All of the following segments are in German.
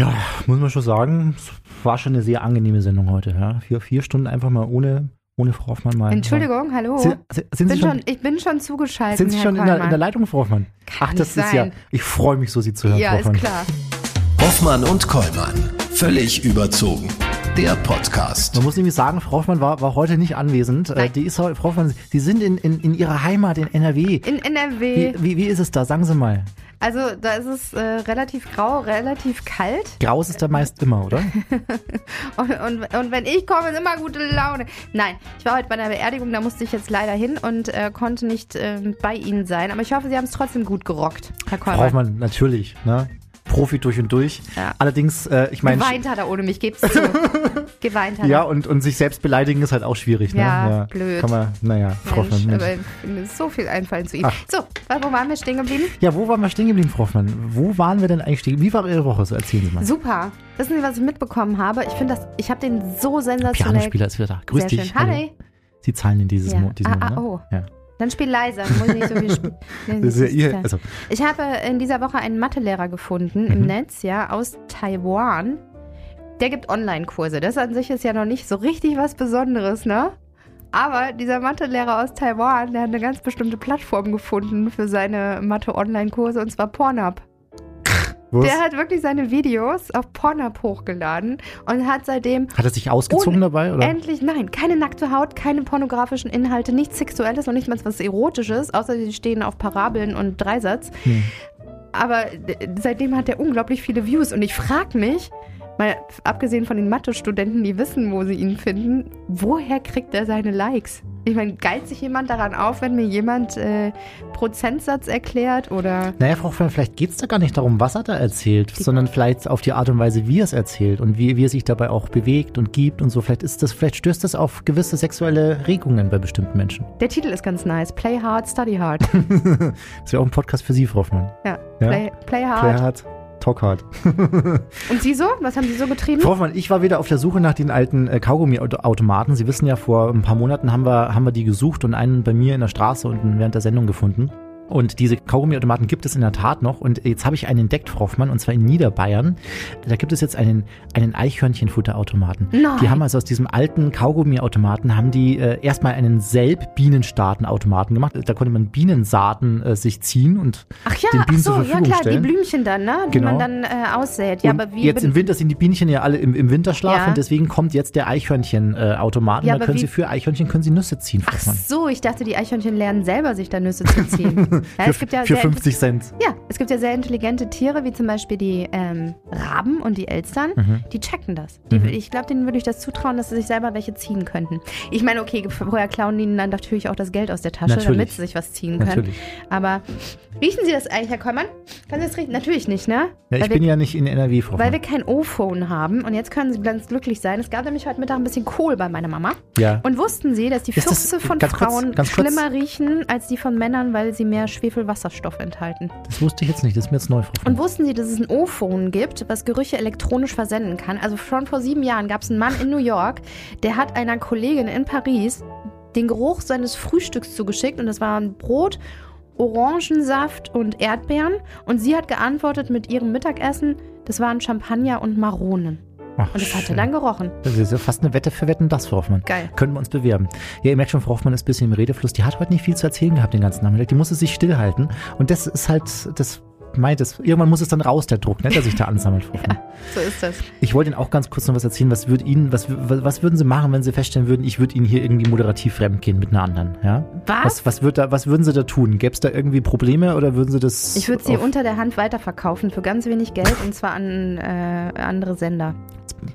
Ja, muss man schon sagen, es war schon eine sehr angenehme Sendung heute. Ja. Vier, vier Stunden einfach mal ohne, ohne Frau Hoffmann mal. Entschuldigung, hallo. Sind, sind bin Sie schon, schon, ich bin schon zugeschaltet. sind Sie Herr schon in der, in der Leitung, Frau Hoffmann? Kann Ach, das nicht ist ja, sein. ich freue mich so, Sie zu hören, Ja, Frau ist Hoffmann. klar. Hoffmann und Kollmann. Völlig überzogen. Der Podcast. Man muss nämlich sagen, Frau Hoffmann war, war heute nicht anwesend. Äh, Nein. Die ist heute, Frau Hoffmann, Sie sind in, in, in Ihrer Heimat in NRW. In NRW. Wie, wie, wie ist es da? Sagen Sie mal. Also da ist es äh, relativ grau, relativ kalt. Grau ist es da meist immer, oder? Und, und, und wenn ich komme, ist immer gute Laune. Nein, ich war heute bei einer Beerdigung, da musste ich jetzt leider hin und äh, konnte nicht ähm, bei Ihnen sein. Aber ich hoffe, Sie haben es trotzdem gut gerockt, Herr Kollmann. Hoffmann, natürlich. Ne? Profi durch und durch. Ja. Allerdings, äh, ich meine, Geweint hat er ohne mich, geb's zu. Geweint hat ja, er. und, und sich selbst beleidigen ist halt auch schwierig. Ne? Ja, blöd. Kann man, naja, Frau Mensch, Hoffmann. Aber mir ist so viel einfallen zu ihm. Ach. So, wo waren wir stehen geblieben? Ja, wo waren wir stehen geblieben, Frau Hoffmann? Wo waren wir denn eigentlich stehen? Wie war Ihre Woche? So erzählen Sie mal. Super. Wissen Sie, was ich mitbekommen habe? Ich finde das, ich habe den so sensationell. Pianospieler ist wieder da. Grüß Sehr dich. schön. Hi. Sie zahlen in dieses Ja. Mo diesen Ah, Monat. ah, oh. Ja. Dann spiel leiser, muss ich nicht so viel spielen. Ihr, also, Ich habe in dieser Woche einen Mathelehrer gefunden im Mhm. Netz, ja, aus Taiwan. Der gibt Online-Kurse. Das an sich ist ja noch nicht so richtig was Besonderes, ne? Aber dieser Mathelehrer aus Taiwan, der hat eine ganz bestimmte Plattform gefunden für seine Mathe-Online-Kurse und zwar Pornhub. Was? Der hat wirklich seine Videos auf Pornhub hochgeladen und hat seitdem Hat er sich ausgezogen dabei? Oder? endlich, nein, keine nackte Haut, keine pornografischen Inhalte, nichts Sexuelles und nicht mal was Erotisches, außer sie stehen auf Parabeln und Dreisatz. Hm. Aber d- seitdem hat er unglaublich viele Views und ich frage mich, mal abgesehen von den Mathe-Studenten, die wissen, wo sie ihn finden, woher kriegt er seine Likes? Ich meine, geilt sich jemand daran auf, wenn mir jemand äh, Prozentsatz erklärt oder Naja, Frau Hoffmann, vielleicht geht es da gar nicht darum, was er da erzählt, sondern vielleicht auf die Art und Weise, wie er es erzählt und wie, wie er sich dabei auch bewegt und gibt und so. Vielleicht ist das, vielleicht stößt das auf gewisse sexuelle Regungen bei bestimmten Menschen. der Titel ist ganz nice. Play hard, study hard. Das wäre auch ein Podcast für Sie, Frau Hoffmann. Ja, Ja. play, play hard. Play hard, talk hard. Und Sie so? Was haben Sie so getrieben? Frau Hoffmann, ich war wieder auf der Suche nach den alten äh, Kaugummi-Automaten. Sie wissen ja, vor ein paar Monaten haben wir, haben wir die gesucht und einen bei mir in der Straße unten während der Sendung gefunden. Und diese Kaugummi-Automaten gibt es in der Tat noch. Und jetzt habe ich einen entdeckt, Frau Hoffmann, und zwar in Niederbayern. Da gibt es jetzt einen, einen Eichhörnchenfutterautomaten. Nein. Die haben also aus diesem alten Kaugummi-Automaten, haben die äh, erstmal einen Selb-Bienenstarten-Automaten gemacht. Da konnte man Bienensaaten äh, sich ziehen und Ach ja, den ach Bienen so, zur ja Verfügung klar, stellen. die Blümchen dann, ne? Die Genau. man dann äh, aussät. Ja, und aber wie jetzt im Winter sind die Bienchen ja alle im, im Winterschlaf Ja. und deswegen kommt jetzt der Eichhörnchen-Automaten. Ja, da können Sie für Eichhörnchen können Sie Nüsse ziehen, Frau Ach Hoffmann. so, ich dachte, die Eichhörnchen lernen selber, sich da Nüsse zu ziehen. ja, für es gibt ja für sehr 50 Cent. Ja, es gibt ja sehr intelligente Tiere, wie zum Beispiel die ähm, Raben und die Elstern. Mhm. Die checken das. Die, Ich glaube, denen würde ich das zutrauen, dass sie sich selber welche ziehen könnten. Ich meine, okay, vorher klauen die ihnen dann natürlich auch das Geld aus der Tasche, Natürlich. damit sie sich was ziehen können. Natürlich. Aber riechen Sie das eigentlich, Herr Kollmann? Können Sie das riechen? Natürlich nicht, ne? Ja, ich Weil bin wir, ja nicht in NRW, Frau weil wir kein O-Phone haben und jetzt können Sie ganz glücklich sein. Es gab nämlich heute Mittag ein bisschen Kohl bei meiner Mama. Ja. Und wussten Sie, dass die Füchse von kurz, Frauen kurz. schlimmer riechen als die von Männern, weil sie mehr Schwefelwasserstoff enthalten? Das wusste ich jetzt nicht, das ist mir jetzt neu, Frau Und wussten Sie, dass es ein O-Phone gibt, was Gerüche elektronisch versenden kann? Also schon vor sieben Jahren gab es einen Mann in New York, der hat einer Kollegin in Paris den Geruch seines Frühstücks zugeschickt und das war ein Brot, Orangensaft und Erdbeeren und sie hat geantwortet mit ihrem Mittagessen, das waren Champagner und Maronen. Ach, Und das hatte dann gerochen. Das ist ja fast eine Wette für Wetten, das, Frau Hoffmann. Geil. Können wir uns bewerben. Ja, ihr merkt schon, Frau Hoffmann ist ein bisschen im Redefluss. Die hat heute nicht viel zu erzählen gehabt den ganzen Nachmittag. Die musste sich stillhalten. Und das ist halt, das meint es. Irgendwann muss es dann raus, der Druck, ne, der sich da ansammelt, Hoffmann. So ist das. Ich wollte Ihnen auch ganz kurz noch was erzählen. Was würde Ihnen, was, was würden Sie machen, wenn Sie feststellen würden, ich würde Ihnen hier irgendwie moderativ fremdgehen mit einer anderen, ja? Was? Was, was, wird da, was würden Sie da tun? Gäbe es da irgendwie Probleme oder würden Sie das. Ich würde sie unter der Hand weiterverkaufen für ganz wenig Geld und zwar an äh, andere Sender.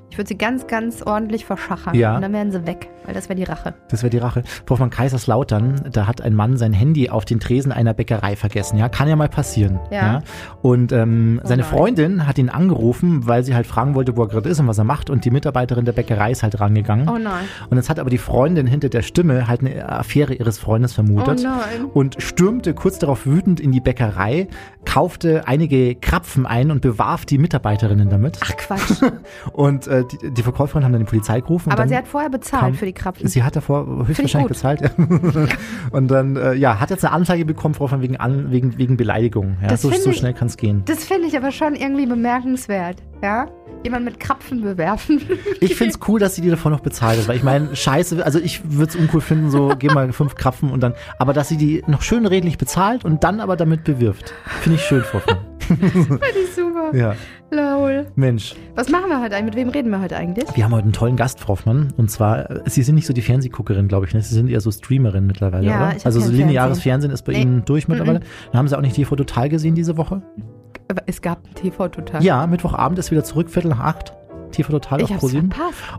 Ich würde sie ganz, ganz ordentlich verschachern Ja. und dann wären sie weg, weil das wäre die Rache. Das wäre die Rache. Frau Hoffmann, Kaiserslautern, da hat ein Mann sein Handy auf den Tresen einer Bäckerei vergessen. Ja, kann ja mal passieren. Ja. Und ähm, Oh seine. Freundin hat ihn angerufen, weil sie halt fragen wollte, wo er gerade ist und was er macht. Und die Mitarbeiterin der Bäckerei ist halt rangegangen. Oh nein. Und jetzt hat aber die Freundin hinter der Stimme halt eine Affäre ihres Freundes vermutet. Oh nein. Und stürmte kurz darauf wütend in die Bäckerei, kaufte einige Krapfen ein und bewarf die Mitarbeiterinnen damit. Ach Quatsch. Und äh, die, die Verkäuferin haben dann die Polizei gerufen. Aber sie hat vorher bezahlt kam- für die Krapfen. Sie hat davor höchstwahrscheinlich bezahlt. Und dann, äh, ja, hat jetzt eine Anzeige bekommen, Frau Hoffmann, wegen, An wegen, wegen Beleidigung. Ja, Das so, so schnell kann es gehen. Das finde ich aber schon irgendwie bemerkenswert, ja? Jemand mit Krapfen bewerfen. Ich find's cool, dass sie die davor noch bezahlt hat, weil ich meine, scheiße, also ich würde es uncool finden, so geh mal fünf Krapfen und dann, aber dass sie die noch schön redlich bezahlt und dann aber damit bewirft, finde ich schön, Frau. Finde ich super. Ja, Lol. Mensch. Was machen wir heute eigentlich? Mit wem reden wir heute eigentlich? Wir haben heute einen tollen Gast, Frau Hoffmann, und zwar, äh, Sie sind nicht so die Fernsehguckerin, glaube ich, ne? Sie sind eher so Streamerin mittlerweile, Ja, oder? ich Also so lineares Fernsehen. Fernsehen ist bei Nee. Ihnen durch mittlerweile. Dann haben Sie auch nicht TV Total gesehen diese Woche? Aber es gab ein TV total. Ja, Mittwochabend ist wieder zurück, Viertel nach acht. TV Total ich auf ProSieben.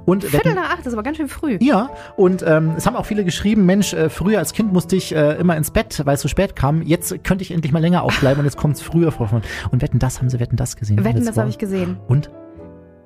Und Viertel nach acht, das ist aber ganz schön früh. Ja, und ähm, es haben auch viele geschrieben, Mensch, äh, früher als Kind musste ich äh, immer ins Bett, weil es so spät kam. Jetzt könnte ich endlich mal länger aufbleiben und jetzt kommt's früher, Frau Hoffmann. Und Wetten, das haben Sie Wetten, das gesehen? Wetten, das habe ich gesehen. Und?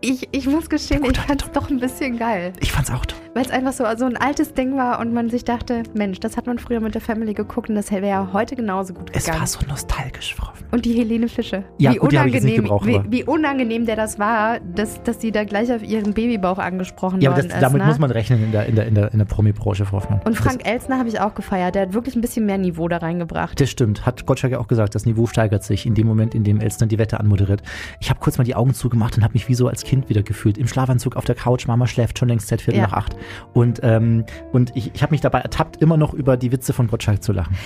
Ich, ich muss gestehen, ich fand es doch ein bisschen geil. Ich fand's auch toll. Weil es einfach so, so ein altes Ding war und man sich dachte, Mensch, das hat man früher mit der Family geguckt und das wäre ja heute genauso gut Es gegangen. war so nostalgisch, Frau. Und die Helene Fische. Ja, wie, gut, die unangenehm, gebraucht, wie, wie unangenehm der das war, dass, dass sie da gleich auf ihren Babybauch angesprochen Ja, aber worden das, ist. damit ne? muss man rechnen in der, in der, in der, in der Promi-Branche, Frau Hoffmann. und Frank Elsner habe ich auch gefeiert. Der hat wirklich ein bisschen mehr Niveau da reingebracht. Das stimmt, hat Gottschalk ja auch gesagt, das Niveau steigert sich in dem Moment, in dem Elstner die Wette anmoderiert. Ich habe kurz mal die Augen zugemacht und habe mich wie so als Kind wieder gefühlt. Im Schlafanzug auf der Couch, Mama schläft schon längst seit Viertel Ja. nach acht. Und, ähm, und ich, ich habe mich dabei ertappt, immer noch über die Witze von Gottschalk zu lachen.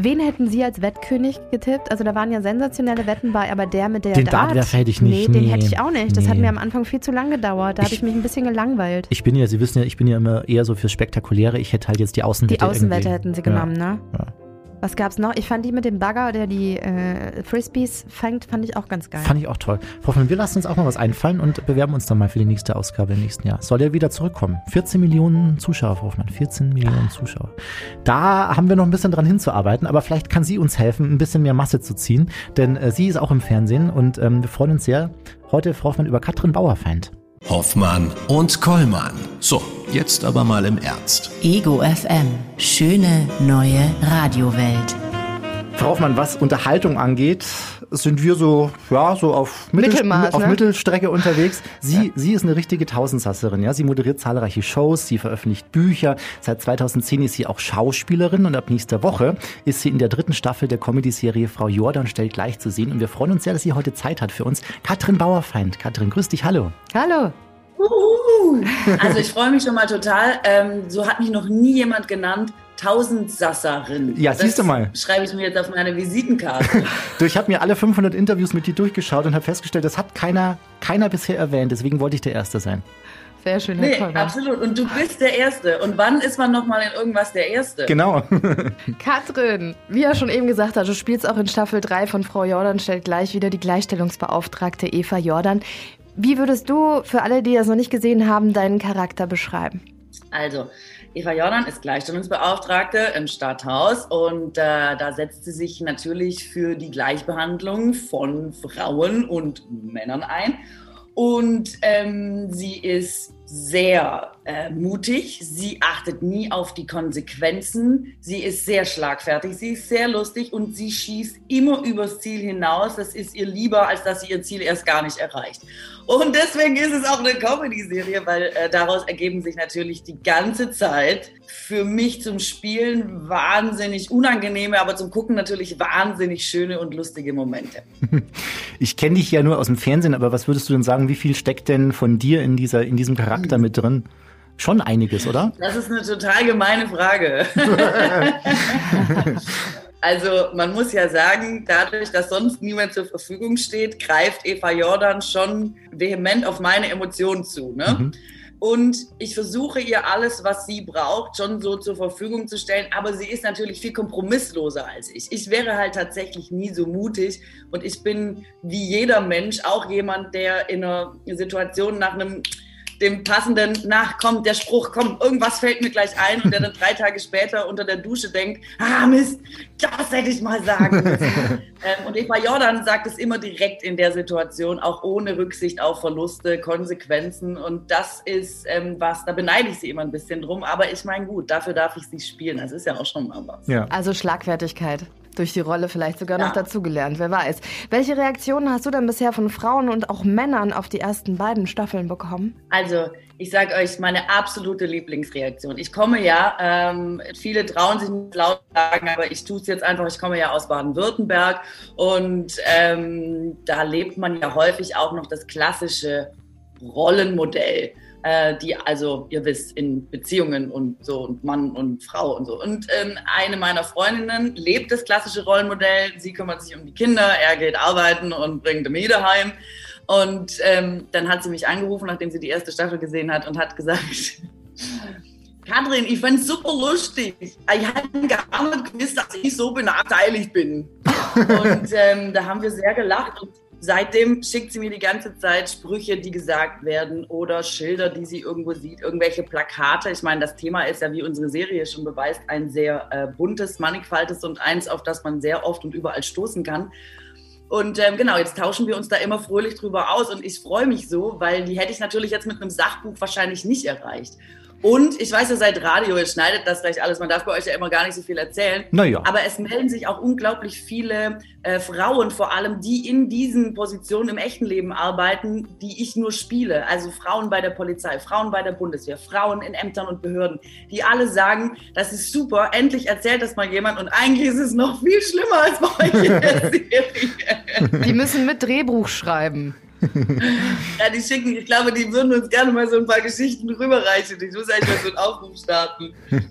Wen hätten Sie als Wettkönig getippt? Also da waren ja sensationelle Wetten bei, aber der mit der Den Dart, Dartwerfer hätte ich nicht, Nee, den nee, hätte ich auch nicht. Das hat nee. mir am Anfang viel zu lang gedauert. Da habe Ich- ich mich ein bisschen gelangweilt. Ich bin ja, Sie wissen ja, ich bin ja immer eher so fürs Spektakuläre. Ich hätte halt jetzt die Außenwette Die Außenwette irgendwie- hätten sie Ja. genommen, ne? Ja. Was gab's noch? Ich fand die mit dem Bagger, der die äh, Frisbees fängt, fand ich auch ganz geil. Fand ich auch toll. Frau Hoffmann, wir lassen uns auch mal was einfallen und bewerben uns dann mal für die nächste Ausgabe im nächsten Jahr. Soll er wieder zurückkommen? 14 Millionen Zuschauer, Frau Hoffmann. 14 Millionen Zuschauer. Da haben wir noch ein bisschen dran hinzuarbeiten, aber vielleicht kann sie uns helfen, ein bisschen mehr Masse zu ziehen, denn äh, sie ist auch im Fernsehen und ähm, wir freuen uns sehr. Heute, Frau Hoffmann, über Katrin Bauerfeind. Hoffmann und Kollmann. So, jetzt aber mal im Ernst. Ego FM. Schöne neue Radiowelt. Frau Hoffmann, was Unterhaltung angeht, sind wir so, ja, so auf, Mittel, auf ne? Mittelstrecke unterwegs. Sie, sie ist eine richtige Tausendsasserin, ja. Sie moderiert zahlreiche Shows, sie veröffentlicht Bücher. Seit 2010 ist sie auch Schauspielerin und ab nächster Woche ist sie in der dritten Staffel der Comedy-Serie Frau Jordan stellt gleich zu sehen. Und wir freuen uns sehr, dass sie heute Zeit hat für uns. Katrin Bauerfeind. Katrin, grüß dich, hallo. Hallo. Also ich freue mich schon mal total. Ähm, so hat mich noch nie jemand genannt. Tausendsasserin. Ja, siehst du mal. Das schreibe ich mir jetzt auf meine Visitenkarte. Du, ich habe mir alle 500 Interviews mit dir durchgeschaut und habe festgestellt, das hat keiner, keiner bisher erwähnt. Deswegen wollte ich der Erste sein. Sehr schön, Herr nee, absolut. Und du bist der Erste. Und wann ist man noch mal in irgendwas der Erste? Genau. Katrin, wie er schon eben gesagt hat, du spielst auch in Staffel 3 von Frau Jordan stellt gleich wieder die Gleichstellungsbeauftragte Eva Jordan. Wie würdest du, für alle, die das noch nicht gesehen haben, deinen Charakter beschreiben? Also, Eva Jordan ist Gleichstellungsbeauftragte im Stadthaus und äh, da setzt sie sich natürlich für die Gleichbehandlung von Frauen und Männern ein. Und ähm, sie ist sehr äh, mutig, sie achtet nie auf die Konsequenzen, sie ist sehr schlagfertig, sie ist sehr lustig und sie schießt immer übers Ziel hinaus. Das ist ihr lieber, als dass sie ihr Ziel erst gar nicht erreicht. Und deswegen ist es auch eine Comedy-Serie, weil äh, daraus ergeben sich natürlich die ganze Zeit für mich zum Spielen wahnsinnig unangenehme, aber zum Gucken natürlich wahnsinnig schöne und lustige Momente. Ich kenne dich ja nur aus dem Fernsehen, aber was würdest du denn sagen, wie viel steckt denn von dir in, dieser, in diesem Charakter mit drin? Schon einiges, oder? Das ist eine total gemeine Frage. Also man muss ja sagen, dadurch, dass sonst niemand zur Verfügung steht, greift Eva Jordan schon vehement auf meine Emotionen zu. Ne? Mhm. Und ich versuche ihr alles, was sie braucht, schon so zur Verfügung zu stellen. Aber sie ist natürlich viel kompromissloser als ich. Ich wäre halt tatsächlich nie so mutig. Und ich bin wie jeder Mensch auch jemand, der in einer Situation nach einem dem passenden nachkommt, der Spruch, komm, irgendwas fällt mir gleich ein und der dann drei Tage später unter der Dusche denkt, ah Mist, das hätte ich mal sagen müssen. ähm, und Eva Jordan sagt es immer direkt in der Situation, auch ohne Rücksicht auf Verluste, Konsequenzen und das ist ähm, was, da beneide ich sie immer ein bisschen drum, aber ich meine gut, dafür darf ich sie spielen, das ist ja auch schon mal was. Ja. Also Schlagfertigkeit. Durch die Rolle vielleicht sogar Ja. noch dazugelernt, wer weiß. Welche Reaktionen hast du denn bisher von Frauen und auch Männern auf die ersten beiden Staffeln bekommen? Also, ich sage euch meine absolute Lieblingsreaktion. Ich komme ja, ähm, viele trauen sich nicht laut zu sagen, aber ich tue es jetzt einfach. Ich komme ja aus Baden-Württemberg und ähm, da lebt man ja häufig auch noch das klassische Rollenmodell. Äh, die also, ihr wisst, in Beziehungen und so und Mann und Frau und so. Und ähm, eine meiner Freundinnen lebt das klassische Rollenmodell. Sie kümmert sich um die Kinder, er geht arbeiten und bringt die Miete heim. Und ähm, dann hat sie mich angerufen, nachdem sie die erste Staffel gesehen hat und hat gesagt, Katrin, ich fand's super lustig. Ich hatte gar nicht gewusst, dass ich so benachteiligt bin. und ähm, da haben wir sehr gelacht. Und seitdem schickt sie mir die ganze Zeit Sprüche, die gesagt werden oder Schilder, die sie irgendwo sieht, irgendwelche Plakate. Ich meine, das Thema ist ja, wie unsere Serie schon beweist, ein sehr äh, buntes, mannigfaltes und eins, auf das man sehr oft und überall stoßen kann. Und ähm, genau, jetzt tauschen wir uns da immer fröhlich drüber aus und ich freue mich so, weil die hätte ich natürlich jetzt mit einem Sachbuch wahrscheinlich nicht erreicht. Und ich weiß, ihr seid Radio, ihr schneidet das gleich alles, man darf bei euch ja immer gar nicht so viel erzählen. Naja. Aber es melden sich auch unglaublich viele äh, Frauen, vor allem die in diesen Positionen im echten Leben arbeiten, die ich nur spiele. Also Frauen bei der Polizei, Frauen bei der Bundeswehr, Frauen in Ämtern und Behörden, die alle sagen, das ist super, endlich erzählt das mal jemand und eigentlich ist es noch viel schlimmer als bei euch in der Serie. Die müssen mit Drehbuch schreiben. Ja, die schicken, ich glaube, die würden uns gerne mal so ein paar Geschichten rüberreichen. Ich muss eigentlich mal so einen Aufruf starten.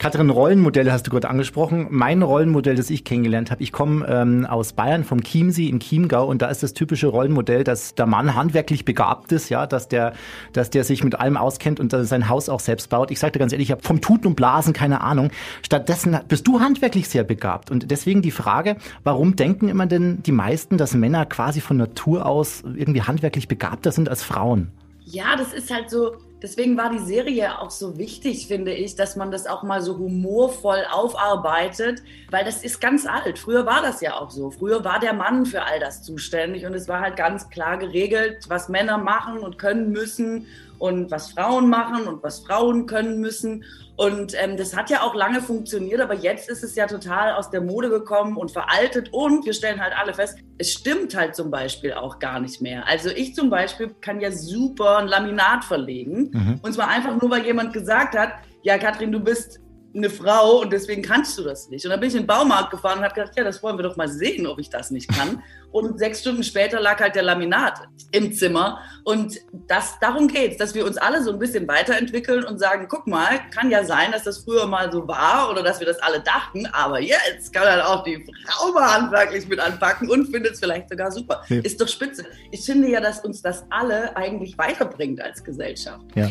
Katrin, Rollenmodelle hast du gerade angesprochen. Mein Rollenmodell, das ich kennengelernt habe, ich komme ähm, aus Bayern, vom Chiemsee im Chiemgau und da ist das typische Rollenmodell, dass der Mann handwerklich begabt ist, ja, dass der, dass der sich mit allem auskennt und dass er sein Haus auch selbst baut. Ich sagte ganz ehrlich, ich habe vom Tuten und Blasen keine Ahnung. Stattdessen bist du handwerklich sehr begabt und deswegen die Frage, warum denken immer denn die meisten, dass Männer quasi von Natur aus irgendwie handwerklich begabter sind als Frauen? Ja, das ist halt so, deswegen war die Serie auch so wichtig, finde ich, dass man das auch mal so humorvoll aufarbeitet, weil das ist ganz alt. Früher war das ja auch so. Früher war der Mann für all das zuständig und es war halt ganz klar geregelt, was Männer machen und können müssen und was Frauen machen und was Frauen können müssen. Und ähm, das hat ja auch lange funktioniert, aber jetzt ist es ja total aus der Mode gekommen und veraltet. Und wir stellen halt alle fest, es stimmt halt zum Beispiel auch gar nicht mehr. Also ich zum Beispiel kann ja super ein Laminat verlegen. Mhm. Und zwar einfach nur, weil jemand gesagt hat, ja, Katrin, du bist eine Frau und deswegen kannst du das nicht. Und dann bin ich in den Baumarkt gefahren und habe gedacht, ja, das wollen wir doch mal sehen, ob ich das nicht kann. Und sechs Stunden später lag halt der Laminat im Zimmer. Und das, darum geht's, dass wir uns alle so ein bisschen weiterentwickeln und sagen, guck mal, kann ja sein, dass das früher mal so war oder dass wir das alle dachten, aber jetzt kann halt auch die Frau mal handwerklich mit anpacken und findet es vielleicht sogar super. Ja. Ist doch spitze. Ich finde ja, dass uns das alle eigentlich weiterbringt als Gesellschaft. Ja.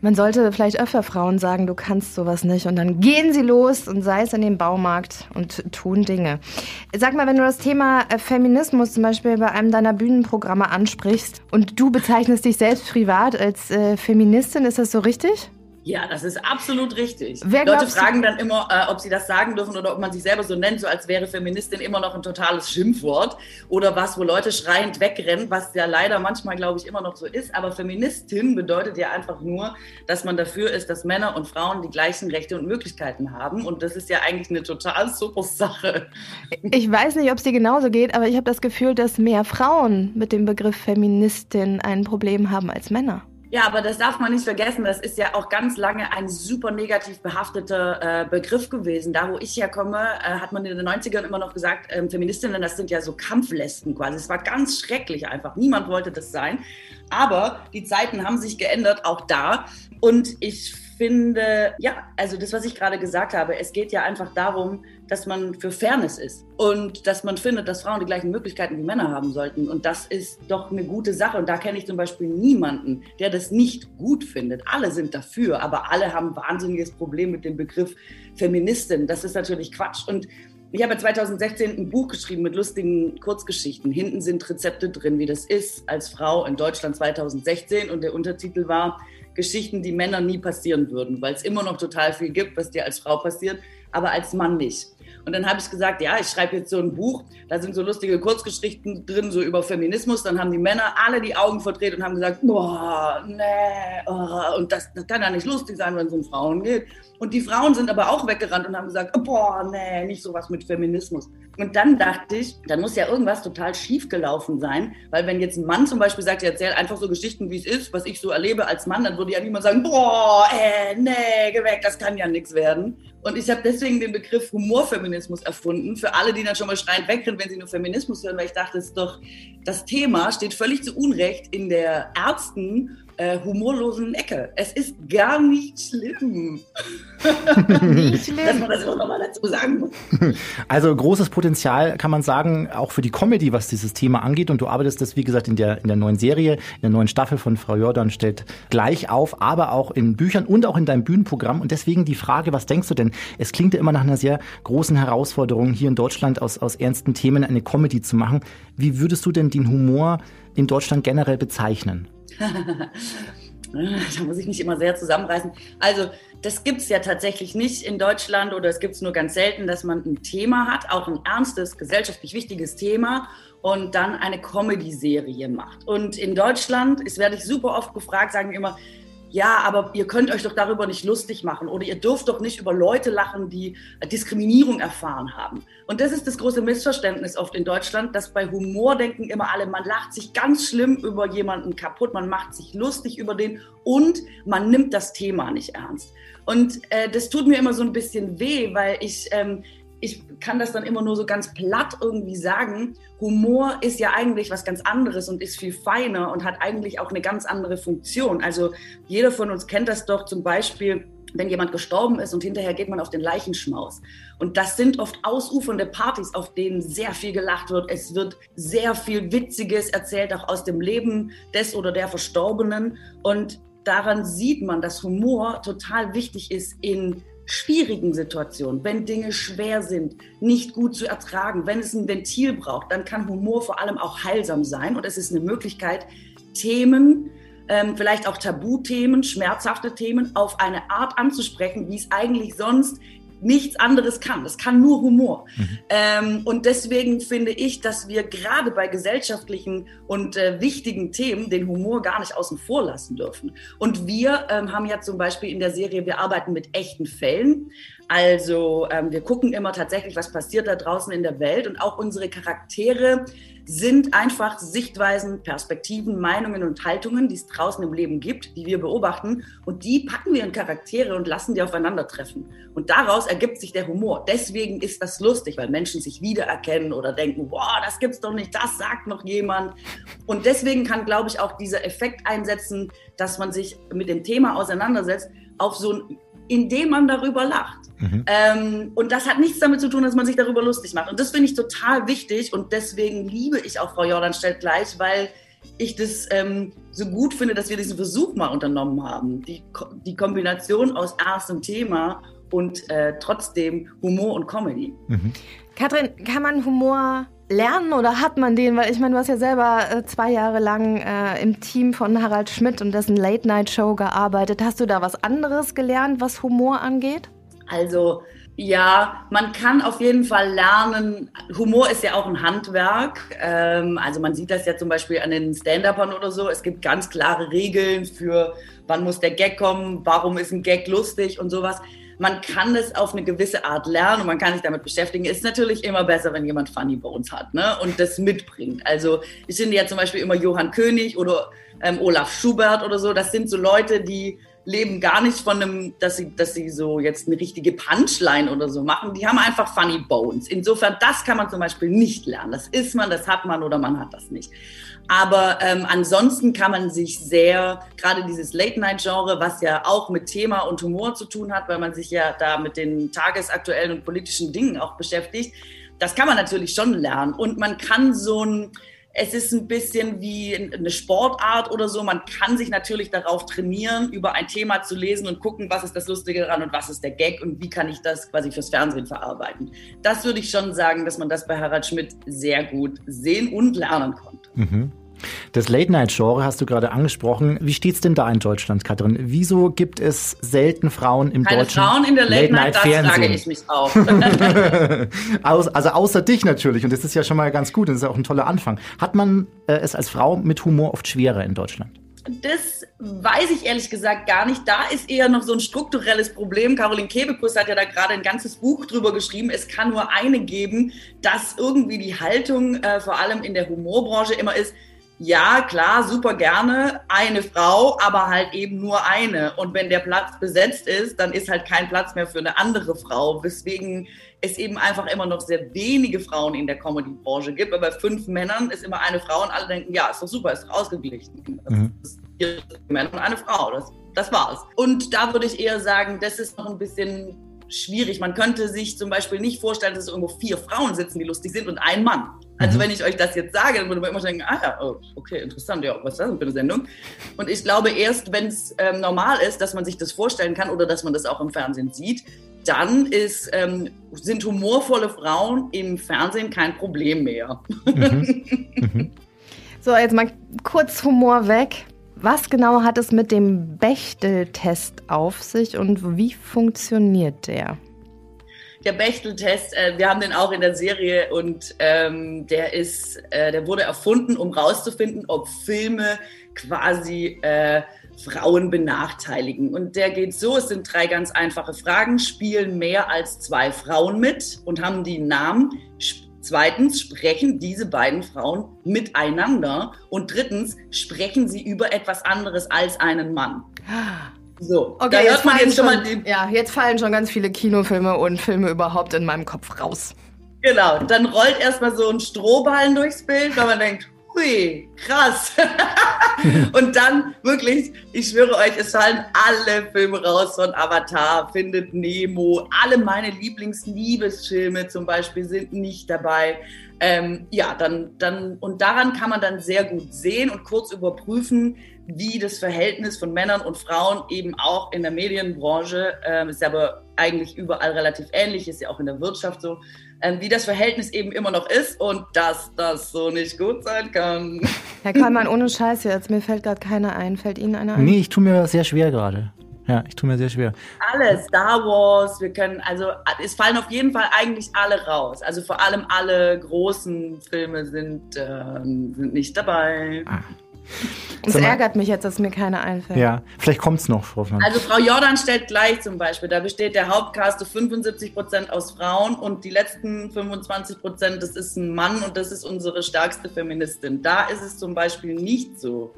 Man sollte vielleicht öfter Frauen sagen, du kannst sowas nicht. Und dann gehen sie los und sei es in den Baumarkt und tun Dinge. Sag mal, wenn du das Thema äh, Feminismus zum Beispiel bei einem deiner Bühnenprogramme ansprichst und du bezeichnest dich selbst privat als äh, Feministin, ist das so richtig? Ja, das ist absolut richtig. Wer Leute fragen dann immer, äh, ob sie das sagen dürfen oder ob man sich selber so nennt, so als wäre Feministin immer noch ein totales Schimpfwort oder was, wo Leute schreiend wegrennen, was ja leider manchmal, glaube ich, immer noch so ist. Aber Feministin bedeutet ja einfach nur, dass man dafür ist, dass Männer und Frauen die gleichen Rechte und Möglichkeiten haben. Und das ist ja eigentlich eine total super Sache. Ich weiß nicht, ob es dir genauso geht, aber ich habe das Gefühl, dass mehr Frauen mit dem Begriff Feministin ein Problem haben als Männer. Ja, aber das darf man nicht vergessen. Das ist ja auch ganz lange ein super negativ behafteter äh, Begriff gewesen. Da, wo ich herkomme, äh, hat man in den 90ern immer noch gesagt, ähm, Feministinnen, das sind ja so Kampflesken quasi. Es war ganz schrecklich einfach. Niemand wollte das sein. Aber die Zeiten haben sich geändert, auch da. Und ich finde, ja, also das, was ich gerade gesagt habe, es geht ja einfach darum, dass man für Fairness ist und dass man findet, dass Frauen die gleichen Möglichkeiten wie Männer haben sollten. Und das ist doch eine gute Sache. Und da kenne ich zum Beispiel niemanden, der das nicht gut findet. Alle sind dafür, aber alle haben ein wahnsinniges Problem mit dem Begriff Feministin. Das ist natürlich Quatsch. Und ich habe 2016 ein Buch geschrieben mit lustigen Kurzgeschichten. Hinten sind Rezepte drin, wie das ist als Frau in Deutschland 2016. Und der Untertitel war Geschichten, die Männern nie passieren würden, weil es immer noch total viel gibt, was dir als Frau passiert. Aber als Mann nicht. Und dann habe ich gesagt, ja, ich schreibe jetzt so ein Buch, da sind so lustige Kurzgeschichten drin, so über Feminismus. Dann haben die Männer alle die Augen verdreht und haben gesagt, boah, nee, oh, und das, das kann ja nicht lustig sein, wenn es um Frauen geht. Und die Frauen sind aber auch weggerannt und haben gesagt, boah, nee, nicht sowas mit Feminismus. Und dann dachte ich, dann muss ja irgendwas total schief gelaufen sein, weil wenn jetzt ein Mann zum Beispiel sagt, ich erzähle einfach so Geschichten, wie es ist, was ich so erlebe als Mann, dann würde ja niemand sagen, boah, äh, nee, geh weg, das kann ja nichts werden. Und ich habe deswegen den Begriff Humorfeminismus erfunden, für alle, die dann schon mal schreiend wegrennen, wenn sie nur Feminismus hören, weil ich dachte, es ist doch, das Thema steht völlig zu Unrecht in der Ärzten- äh, humorlosen Ecke. Es ist gar nicht schlimm. Nicht schlimm. Dass man das auch nochmal dazu sagen muss. Also großes Potenzial kann man sagen, auch für die Comedy, was dieses Thema angeht. Und du arbeitest das, wie gesagt, in der, in der neuen Serie, in der neuen Staffel von Frau Jordan stellt gleich auf, aber auch in Büchern und auch in deinem Bühnenprogramm. Und deswegen die Frage, was denkst du denn? Es klingt ja immer nach einer sehr großen Herausforderung, hier in Deutschland aus, aus ernsten Themen eine Comedy zu machen. Wie würdest du denn den Humor in Deutschland generell bezeichnen? da muss ich mich immer sehr zusammenreißen. Also, das gibt es ja tatsächlich nicht in Deutschland oder es gibt es nur ganz selten, dass man ein Thema hat, auch ein ernstes, gesellschaftlich wichtiges Thema und dann eine Comedy-Serie macht. Und in Deutschland, es werde ich super oft gefragt, sagen immer, ja, aber ihr könnt euch doch darüber nicht lustig machen oder ihr dürft doch nicht über Leute lachen, die Diskriminierung erfahren haben. Und das ist das große Missverständnis oft in Deutschland, dass bei Humor denken immer alle, man lacht sich ganz schlimm über jemanden kaputt, man macht sich lustig über den und man nimmt das Thema nicht ernst. Und äh, das tut mir immer so ein bisschen weh, weil ich ähm, ich kann das dann immer nur so ganz platt irgendwie sagen. Humor ist ja eigentlich was ganz anderes und ist viel feiner und hat eigentlich auch eine ganz andere Funktion. Also jeder von uns kennt das doch zum Beispiel, wenn jemand gestorben ist und hinterher geht man auf den Leichenschmaus. Und das sind oft ausufernde Partys, auf denen sehr viel gelacht wird. Es wird sehr viel Witziges erzählt, auch aus dem Leben des oder der Verstorbenen. Und daran sieht man, dass Humor total wichtig ist in schwierigen Situationen, wenn Dinge schwer sind, nicht gut zu ertragen, wenn es ein Ventil braucht, dann kann Humor vor allem auch heilsam sein. Und es ist eine Möglichkeit, Themen, ähm, vielleicht auch Tabuthemen, schmerzhafte Themen auf eine Art anzusprechen, wie es eigentlich sonst nichts anderes kann. Das kann nur Humor. Mhm. Ähm, und deswegen finde ich, dass wir gerade bei gesellschaftlichen und äh, wichtigen Themen den Humor gar nicht außen vor lassen dürfen. Und wir ähm, haben ja zum Beispiel in der Serie, wir arbeiten mit echten Fällen. Also ähm, wir gucken immer tatsächlich, was passiert da draußen in der Welt und auch unsere Charaktere sind einfach Sichtweisen, Perspektiven, Meinungen und Haltungen, die es draußen im Leben gibt, die wir beobachten und die packen wir in Charaktere und lassen die aufeinandertreffen. Und daraus ergibt sich der Humor. Deswegen ist das lustig, weil Menschen sich wiedererkennen oder denken, boah, das gibt's doch nicht, das sagt noch jemand. Und deswegen kann, glaube ich, auch dieser Effekt einsetzen, dass man sich mit dem Thema auseinandersetzt, auf so ein indem man darüber lacht. Mhm. Ähm, und das hat nichts damit zu tun, dass man sich darüber lustig macht. Und das finde ich total wichtig und deswegen liebe ich auch Frau Jordan stellt gleich, weil ich das ähm, so gut finde, dass wir diesen Versuch mal unternommen haben. Die, die Kombination aus erstem Thema und äh, trotzdem Humor und Comedy. Mhm. Katrin, kann man Humor lernen oder hat man den? Weil ich meine, du hast ja selber äh, zwei Jahre lang äh, im Team von Harald Schmidt und dessen Late-Night-Show gearbeitet. Hast du da was anderes gelernt, was Humor angeht? Also ja, man kann auf jeden Fall lernen. Humor ist ja auch ein Handwerk. Ähm, also man sieht das ja zum Beispiel an den Stand-Upern oder so. Es gibt ganz klare Regeln für, wann muss der Gag kommen, warum ist ein Gag lustig und sowas man kann es auf eine gewisse Art lernen und man kann sich damit beschäftigen. Ist natürlich immer besser, wenn jemand Funny Bones hat ne? und das mitbringt. Also ich finde ja zum Beispiel immer Johann König oder ähm, Olaf Schubert oder so. Das sind so Leute, die leben gar nicht von einem, dass sie, dass sie so jetzt eine richtige Punchline oder so machen. Die haben einfach Funny Bones. Insofern, das kann man zum Beispiel nicht lernen. Das ist man, das hat man oder man hat das nicht. Aber ähm, ansonsten kann man sich sehr, gerade dieses Late-Night-Genre, was ja auch mit Thema und Humor zu tun hat, weil man sich ja da mit den tagesaktuellen und politischen Dingen auch beschäftigt, das kann man natürlich schon lernen. Und man kann so ein, es ist ein bisschen wie eine Sportart oder so. Man kann sich natürlich darauf trainieren, über ein Thema zu lesen und gucken, was ist das Lustige daran und was ist der Gag und wie kann ich das quasi fürs Fernsehen verarbeiten. Das würde ich schon sagen, dass man das bei Harald Schmidt sehr gut sehen und lernen konnte. Mhm. Das Late-Night-Genre hast du gerade angesprochen. Wie steht's denn da in Deutschland, Katrin? Wieso gibt es selten Frauen im Keine deutschen Frauen in der Late Late-Night-Fernsehen? frage ich mich auch. Also außer dich natürlich. Und das ist ja schon mal ganz gut. Das ist auch ein toller Anfang. Hat man äh, es als Frau mit Humor oft schwerer in Deutschland? Das weiß ich ehrlich gesagt gar nicht. Da ist eher noch so ein strukturelles Problem. Caroline Kebekus hat ja da gerade ein ganzes Buch drüber geschrieben. Es kann nur eine geben, dass irgendwie die Haltung äh, vor allem in der Humorbranche immer ist, ja, klar, super gerne eine Frau, aber halt eben nur eine. Und wenn der Platz besetzt ist, dann ist halt kein Platz mehr für eine andere Frau, weswegen es eben einfach immer noch sehr wenige Frauen in der Comedy-Branche gibt. Aber bei fünf Männern ist immer eine Frau und alle denken, ja, ist doch super, ist doch ausgeglichen. Mhm. ist vier Männer und eine Frau. Das, das war's. Und da würde ich eher sagen, das ist noch ein bisschen schwierig. Man könnte sich zum Beispiel nicht vorstellen, dass irgendwo vier Frauen sitzen, die lustig sind und ein Mann. Also Mhm. wenn ich euch das jetzt sage, dann würde man immer denken, ah ja, oh, okay, interessant, ja, was ist das denn für eine Sendung? Und ich glaube, erst wenn es ähm, normal ist, dass man sich das vorstellen kann oder dass man das auch im Fernsehen sieht, dann ist, ähm, sind humorvolle Frauen im Fernsehen kein Problem mehr. Mhm. Mhm. So, jetzt mal kurz Humor weg. Was genau hat es mit dem Bechtel-Test auf sich und wie funktioniert der? Der Bechtel-Test, äh, wir haben den auch in der Serie und ähm, der ist, äh, der wurde erfunden, um rauszufinden, ob Filme quasi äh, Frauen benachteiligen. Und der geht so: Es sind drei ganz einfache Fragen. Spielen mehr als zwei Frauen mit und haben die Namen? Zweitens sprechen diese beiden Frauen miteinander und drittens sprechen sie über etwas anderes als einen Mann. So, da hört man fallen jetzt schon mal die ja, jetzt fallen schon ganz viele Kinofilme und Filme überhaupt in meinem Kopf raus. Genau, dann rollt erstmal so ein Strohballen durchs Bild, weil man denkt, hui, krass. und dann wirklich, ich schwöre euch, es fallen alle Filme raus von Avatar, Findet Nemo, alle meine Lieblingsliebesfilme zum Beispiel sind nicht dabei. Ähm, ja, dann, dann, und daran kann man dann sehr gut sehen und kurz überprüfen, wie das Verhältnis von Männern und Frauen eben auch in der Medienbranche, ähm, ist ja aber eigentlich überall relativ ähnlich, ist ja auch in der Wirtschaft so, ähm, wie das Verhältnis eben immer noch ist und dass das so nicht gut sein kann. Herr Kollmann, ohne Scheiß jetzt, mir fällt gerade keiner ein. Fällt Ihnen einer ein? Nee, ich tue mir sehr schwer gerade. Ja, ich tue mir sehr schwer. Alle, Star Wars, wir können, also es fallen auf jeden Fall eigentlich alle raus. Also vor allem alle großen Filme sind, ähm, sind nicht dabei. Es ärgert mich jetzt, dass mir keiner einfällt. Ja, vielleicht kommt's noch, Frau Flank. Also Frau Jordan stellt gleich zum Beispiel, da besteht der Hauptcast zu 75 Prozent aus Frauen und die letzten 25 Prozent, das ist ein Mann und das ist unsere stärkste Feministin. Da ist es zum Beispiel nicht so.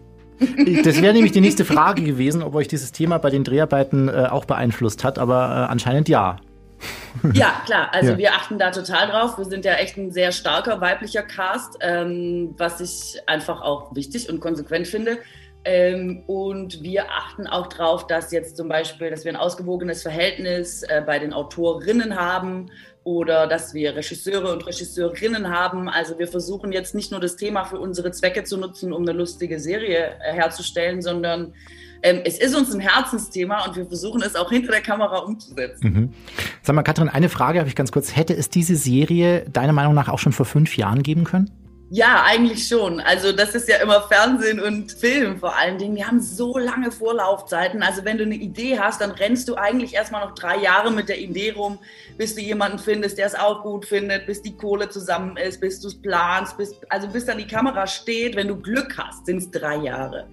Das wäre nämlich die nächste Frage gewesen, ob euch dieses Thema bei den Dreharbeiten äh, auch beeinflusst hat, aber äh, anscheinend ja. Ja, klar. Also Ja. wir achten da total drauf. Wir sind ja echt ein sehr starker weiblicher Cast, ähm, was ich einfach auch wichtig und konsequent finde. Ähm, und wir achten auch drauf, dass jetzt zum Beispiel, dass wir ein ausgewogenes Verhältnis äh, bei den Autorinnen haben oder dass wir Regisseure und Regisseurinnen haben. Also wir versuchen jetzt nicht nur das Thema für unsere Zwecke zu nutzen, um eine lustige Serie äh, herzustellen, sondern ähm, es ist uns ein Herzensthema und wir versuchen es auch hinter der Kamera umzusetzen. Mhm. Sag mal, Katrin, eine Frage habe ich ganz kurz. Hätte es diese Serie deiner Meinung nach auch schon vor fünf Jahren geben können? Ja, eigentlich schon. Also das ist ja immer Fernsehen und Film vor allen Dingen. Die haben so lange Vorlaufzeiten. Also wenn du eine Idee hast, dann rennst du eigentlich erstmal noch drei Jahre mit der Idee rum, bis du jemanden findest, der es auch gut findet, bis die Kohle zusammen ist, bis du es planst, bis, also bis dann die Kamera steht. Wenn du Glück hast, sind es drei Jahre.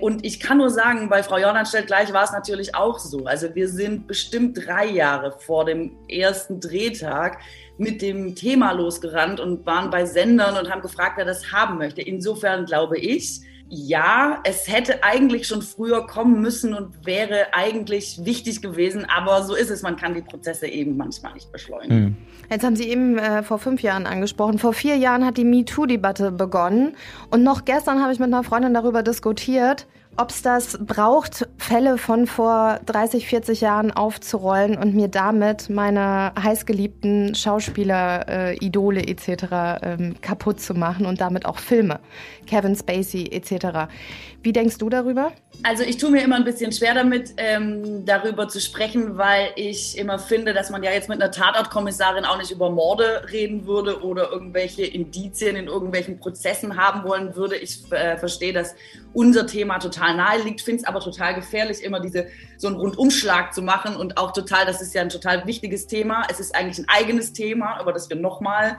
Und ich kann nur sagen, bei Frau Jordan stellt gleich war es natürlich auch so. Also wir sind bestimmt drei Jahre vor dem ersten Drehtag mit dem Thema losgerannt und waren bei Sendern und haben gefragt, wer das haben möchte. Insofern glaube ich, ja, es hätte eigentlich schon früher kommen müssen und wäre eigentlich wichtig gewesen, aber so ist es. Man kann die Prozesse eben manchmal nicht beschleunigen. Hm. Jetzt haben Sie eben äh, vor fünf Jahren angesprochen. Vor vier Jahren hat die MeToo-Debatte begonnen. Und noch gestern habe ich mit einer Freundin darüber diskutiert, ob es das braucht, Fälle von vor 30, 40 Jahren aufzurollen und mir damit meine heißgeliebten Schauspieler, äh, Idole etc. Ähm, kaputt zu machen und damit auch Filme, Kevin Spacey etc. Wie denkst du darüber? Also ich tue mir immer ein bisschen schwer damit, ähm, darüber zu sprechen, weil ich immer finde, dass man ja jetzt mit einer Tatortkommissarin auch nicht über Morde reden würde oder irgendwelche Indizien in irgendwelchen Prozessen haben wollen würde. Ich äh, verstehe, dass unser Thema total nahe liegt, finde es aber total gefährlich, immer diese so einen Rundumschlag zu machen und auch total, das ist ja ein total wichtiges Thema. Es ist eigentlich ein eigenes Thema, über das wir nochmal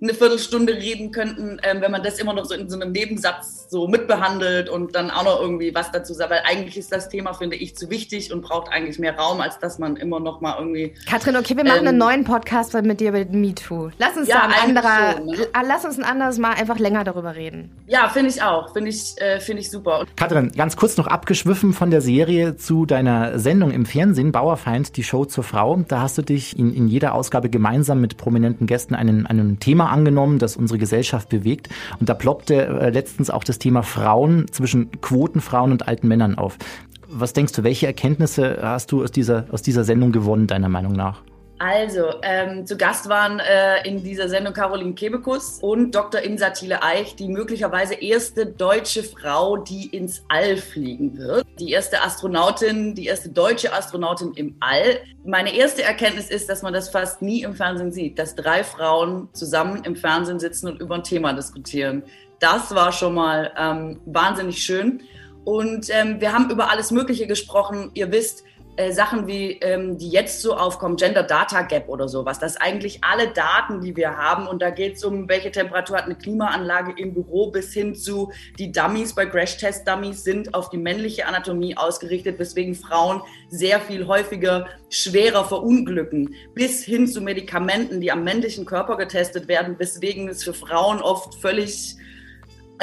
eine Viertelstunde reden könnten, ähm, wenn man das immer noch so in so einem Nebensatz so mitbehandelt und dann auch noch irgendwie was dazu sagt. Weil eigentlich ist das Thema, finde ich, zu wichtig und braucht eigentlich mehr Raum, als dass man immer noch mal irgendwie. Katrin, okay, wir machen ähm, einen neuen Podcast mit dir mit MeToo. Lass uns ja, da ein anderer, schon, ne? lass uns ein anderes Mal einfach länger darüber reden. Ja, finde ich auch. Finde ich, äh, finde ich super. Katrin, ganz kurz noch abgeschwiffen von der Serie zu deiner Sendung im Fernsehen, Bauerfeind, die Show zur Frau. Da hast du dich in, in jeder Ausgabe gemeinsam mit prominenten Gästen einem, einem Thema angenommen, das unsere Gesellschaft bewegt. Und da ploppte äh, letztens auch das Thema Frauen zwischen Quotenfrauen und alten Männern auf. Was denkst du, welche Erkenntnisse hast du aus dieser, aus dieser Sendung gewonnen, deiner Meinung nach? Also, ähm, zu Gast waren äh, in dieser Sendung Caroline Kebekus und Dr. Insa Thiele Eich, die möglicherweise erste deutsche Frau, die ins All fliegen wird. Die erste Astronautin, die erste deutsche Astronautin im All. Meine erste Erkenntnis ist, dass man das fast nie im Fernsehen sieht, dass drei Frauen zusammen im Fernsehen sitzen und über ein Thema diskutieren. Das war schon mal ähm, wahnsinnig schön. Und ähm, wir haben über alles Mögliche gesprochen. Ihr wisst, äh, Sachen wie, ähm, die jetzt so aufkommen, Gender Data Gap oder sowas. Das ist eigentlich alle Daten, die wir haben. Und da geht es um, welche Temperatur hat eine Klimaanlage im Büro, bis hin zu die Dummies bei Crash Test Dummies sind auf die männliche Anatomie ausgerichtet, weswegen Frauen sehr viel häufiger schwerer verunglücken, bis hin zu Medikamenten, die am männlichen Körper getestet werden, weswegen es für Frauen oft völlig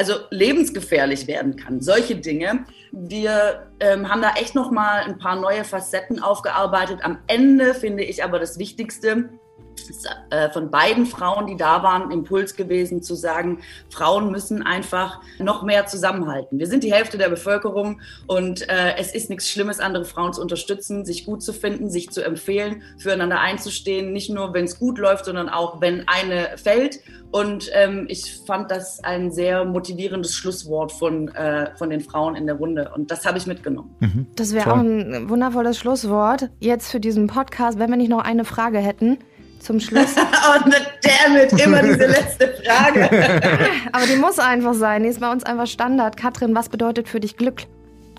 also lebensgefährlich werden kann. Solche Dinge. Wir ähm, haben da echt noch mal ein paar neue Facetten aufgearbeitet. Am Ende finde ich aber das Wichtigste, von beiden Frauen, die da waren, Impuls gewesen zu sagen, Frauen müssen einfach noch mehr zusammenhalten. Wir sind die Hälfte der Bevölkerung und äh, es ist nichts Schlimmes, andere Frauen zu unterstützen, sich gut zu finden, sich zu empfehlen, füreinander einzustehen, nicht nur, wenn es gut läuft, sondern auch, wenn eine fällt. Und ähm, ich fand das ein sehr motivierendes Schlusswort von, äh, von den Frauen in der Runde. Und das habe ich mitgenommen. Mhm. Das wäre auch ein wundervolles Schlusswort jetzt für diesen Podcast, wenn wir nicht noch eine Frage hätten zum Schluss. oh, ne, damit immer diese letzte Frage. Aber die muss einfach sein. Die ist bei uns einfach Standard. Katrin, was bedeutet für dich Glück?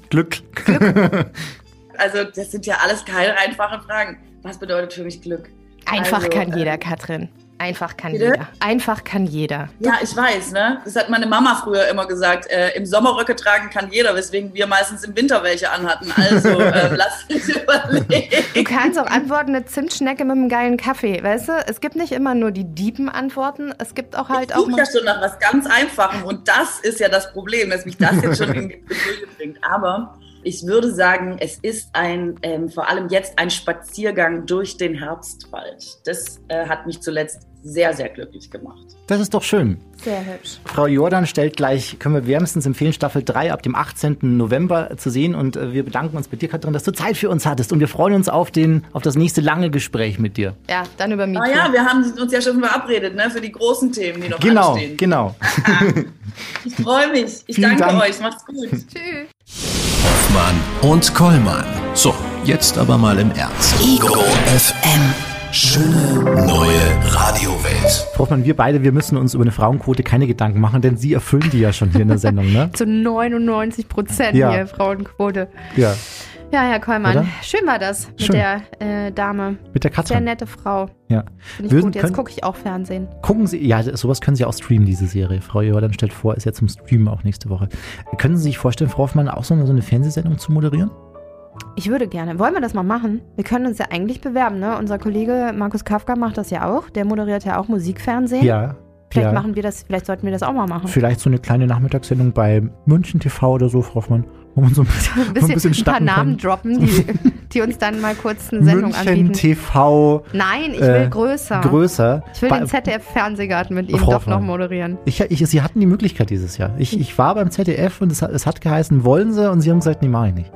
Glück. Glück. also, das sind ja alles keine einfachen Fragen. Was bedeutet für mich Glück? Einfach also, kann jeder, äh, Katrin. Einfach kann Bitte? jeder. Einfach kann jeder. Ja, ich weiß, ne? Das hat meine Mama früher immer gesagt. Äh, Im Sommer Röcke tragen kann jeder, weswegen wir meistens im Winter welche anhatten. Also äh, lass uns überlegen. Du kannst auch antworten, eine Zimtschnecke mit einem geilen Kaffee. Weißt du, es gibt nicht immer nur die diepen Antworten, es gibt auch halt ich auch. Ich ja schon nach was ganz Einfachem und das ist ja das Problem, dass mich das jetzt schon in die Brille bringt. Aber ich würde sagen, es ist ein, ähm, vor allem jetzt ein Spaziergang durch den Herbstwald. Das äh, hat mich zuletzt sehr, sehr glücklich gemacht. Das ist doch schön. Sehr hübsch. Frau Jordan stellt gleich, können wir wärmstens empfehlen, Staffel 3 ab dem 18. November zu sehen. Und äh, wir bedanken uns bei dir, Katrin, dass du Zeit für uns hattest. Und wir freuen uns auf, den, auf das nächste lange Gespräch mit dir. Ja, dann über MeToo. Ah ja, wir haben uns ja schon verabredet, ne, für die großen Themen, die noch genau, anstehen. Genau, genau. ich freue mich. Ich Vielen danke Dank. euch. Macht's gut. Tschüss. Hoffmann und Kollmann. So, jetzt aber mal im Ernst. Ego FM. Schöne neue Radiowelt. Frau Hoffmann, wir beide, wir müssen uns über eine Frauenquote keine Gedanken machen, denn Sie erfüllen die ja schon hier in der Sendung, ne? Zu 99 Prozent ja. hier Frauenquote. Ja. Ja, Herr Kollmann, Oder? schön war das mit schön. der äh, Dame. Mit der Katrin. Sehr nette Frau. Ja. Finde ich Würden, gut. Jetzt gucke ich auch Fernsehen. Gucken Sie, ja, sowas können Sie auch streamen, diese Serie. Frau Jordan stellt vor, ist ja zum Streamen auch nächste Woche. Können Sie sich vorstellen, Frau Hoffmann, auch so eine, so eine Fernsehsendung zu moderieren? Ich würde gerne. Wollen wir das mal machen? Wir können uns ja eigentlich bewerben, ne? Unser Kollege Markus Kafka macht das ja auch. Der moderiert ja auch Musikfernsehen. Ja. Vielleicht ja. machen wir das, vielleicht sollten wir das auch mal machen. Vielleicht so eine kleine Nachmittagssendung bei München TV oder so, Frau Hoffmann, man so ein bisschen, ein, bisschen, ein, bisschen ein paar Namen droppen, die, die, uns dann mal kurz eine Sendung München anbieten. TV. Nein, ich will äh, größer. Größer. Ich will bei, den ZDF-Fernsehgarten mit Frau doch noch moderieren. Ich, ich, Sie hatten die Möglichkeit dieses Jahr. Ich, ich war beim ZDF und es, es hat geheißen, wollen Sie? Und Sie haben gesagt, nee, mach ich nicht.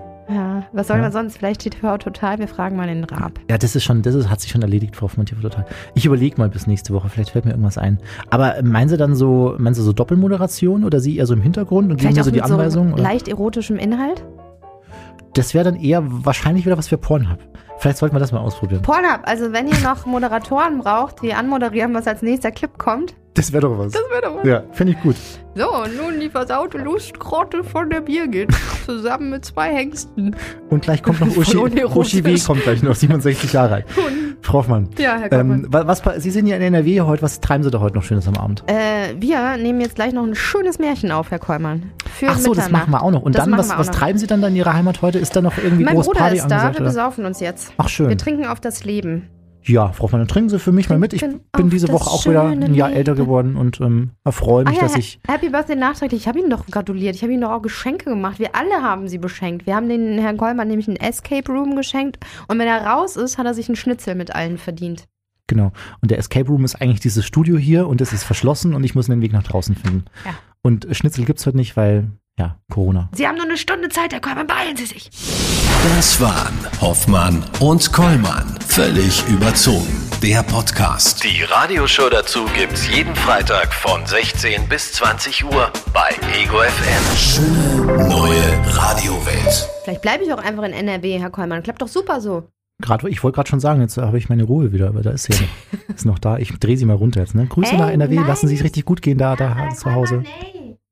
Ja, was soll Ja. man sonst? Vielleicht TV total, wir fragen mal den Raab. Ja, das ist schon, das ist, hat sich schon erledigt, Frau Hoffmann, TV total. Ich überlege mal bis nächste Woche, vielleicht fällt mir irgendwas ein. Aber meinen Sie dann so, meinen Sie so Doppelmoderation oder Sie eher so im Hintergrund und geben Vielleicht mir auch so die so Anweisungen? oder? leicht erotischem Inhalt? Das wäre dann eher wahrscheinlich wieder was für Pornhub. Vielleicht sollten wir das mal ausprobieren. Pornhub, also wenn ihr noch Moderatoren braucht, die anmoderieren, was als nächster Clip kommt. Das wäre doch was. Das wäre doch was. Ja, finde ich gut. So, nun die versaute Lustgrotte von der Birgit. zusammen mit zwei Hengsten. Und gleich kommt noch Uschi. Uschi W. kommt gleich noch, 67 Jahre alt. Frau Hoffmann. Ja, Herr Kaufmann. Ähm, wa- was, Sie sind ja in NRW heute, was treiben Sie da heute noch Schönes am Abend? Äh, wir nehmen jetzt gleich noch ein schönes Märchen auf, Herr Kollmann. Für Ach so, das machen wir auch noch. Und Das dann, was, was treiben Sie dann da in Ihrer Heimat heute? Ist da noch irgendwie Mein groß Bruder Party ist da, angesagt? wir besaufen uns jetzt. Ach schön. Wir trinken auf das Leben. Ja, Frau Hoffmann, dann trinken Sie für mich mal mit. Ich bin diese Woche auch wieder ein Jahr Leben. älter geworden und ähm, erfreue Ah mich, ja, dass ich. Happy Birthday nachträglich. Ich habe ihn doch gratuliert. Ich habe ihm doch auch Geschenke gemacht. Wir alle haben sie beschenkt. Wir haben den Herrn Kollmann nämlich einen Escape Room geschenkt. Und wenn er raus ist, hat er sich einen Schnitzel mit allen verdient. Genau. Und der Escape Room ist eigentlich dieses Studio hier und es ist verschlossen und ich muss den Weg nach draußen finden. Ja. Und Schnitzel gibt's heute nicht, weil, ja, Corona. Sie haben nur eine Stunde Zeit, Herr Kollmann. Beeilen Sie sich. Das waren Hoffmann und Kollmann. Völlig überzogen. Der Podcast. Die Radioshow dazu gibt's jeden Freitag von 16 bis 20 Uhr bei Ego FM. Schöne neue Radiowelt. Vielleicht bleibe ich auch einfach in NRW, Herr Kollmann. Klappt doch super so. Gerade, ich wollte gerade schon sagen, jetzt habe ich meine Ruhe wieder, aber da ist sie ja noch. ist noch da. Ich drehe sie mal runter jetzt, ne? Grüße Ey, nach NRW, nein. lassen Sie es richtig gut gehen da, da zu Hause. Nee.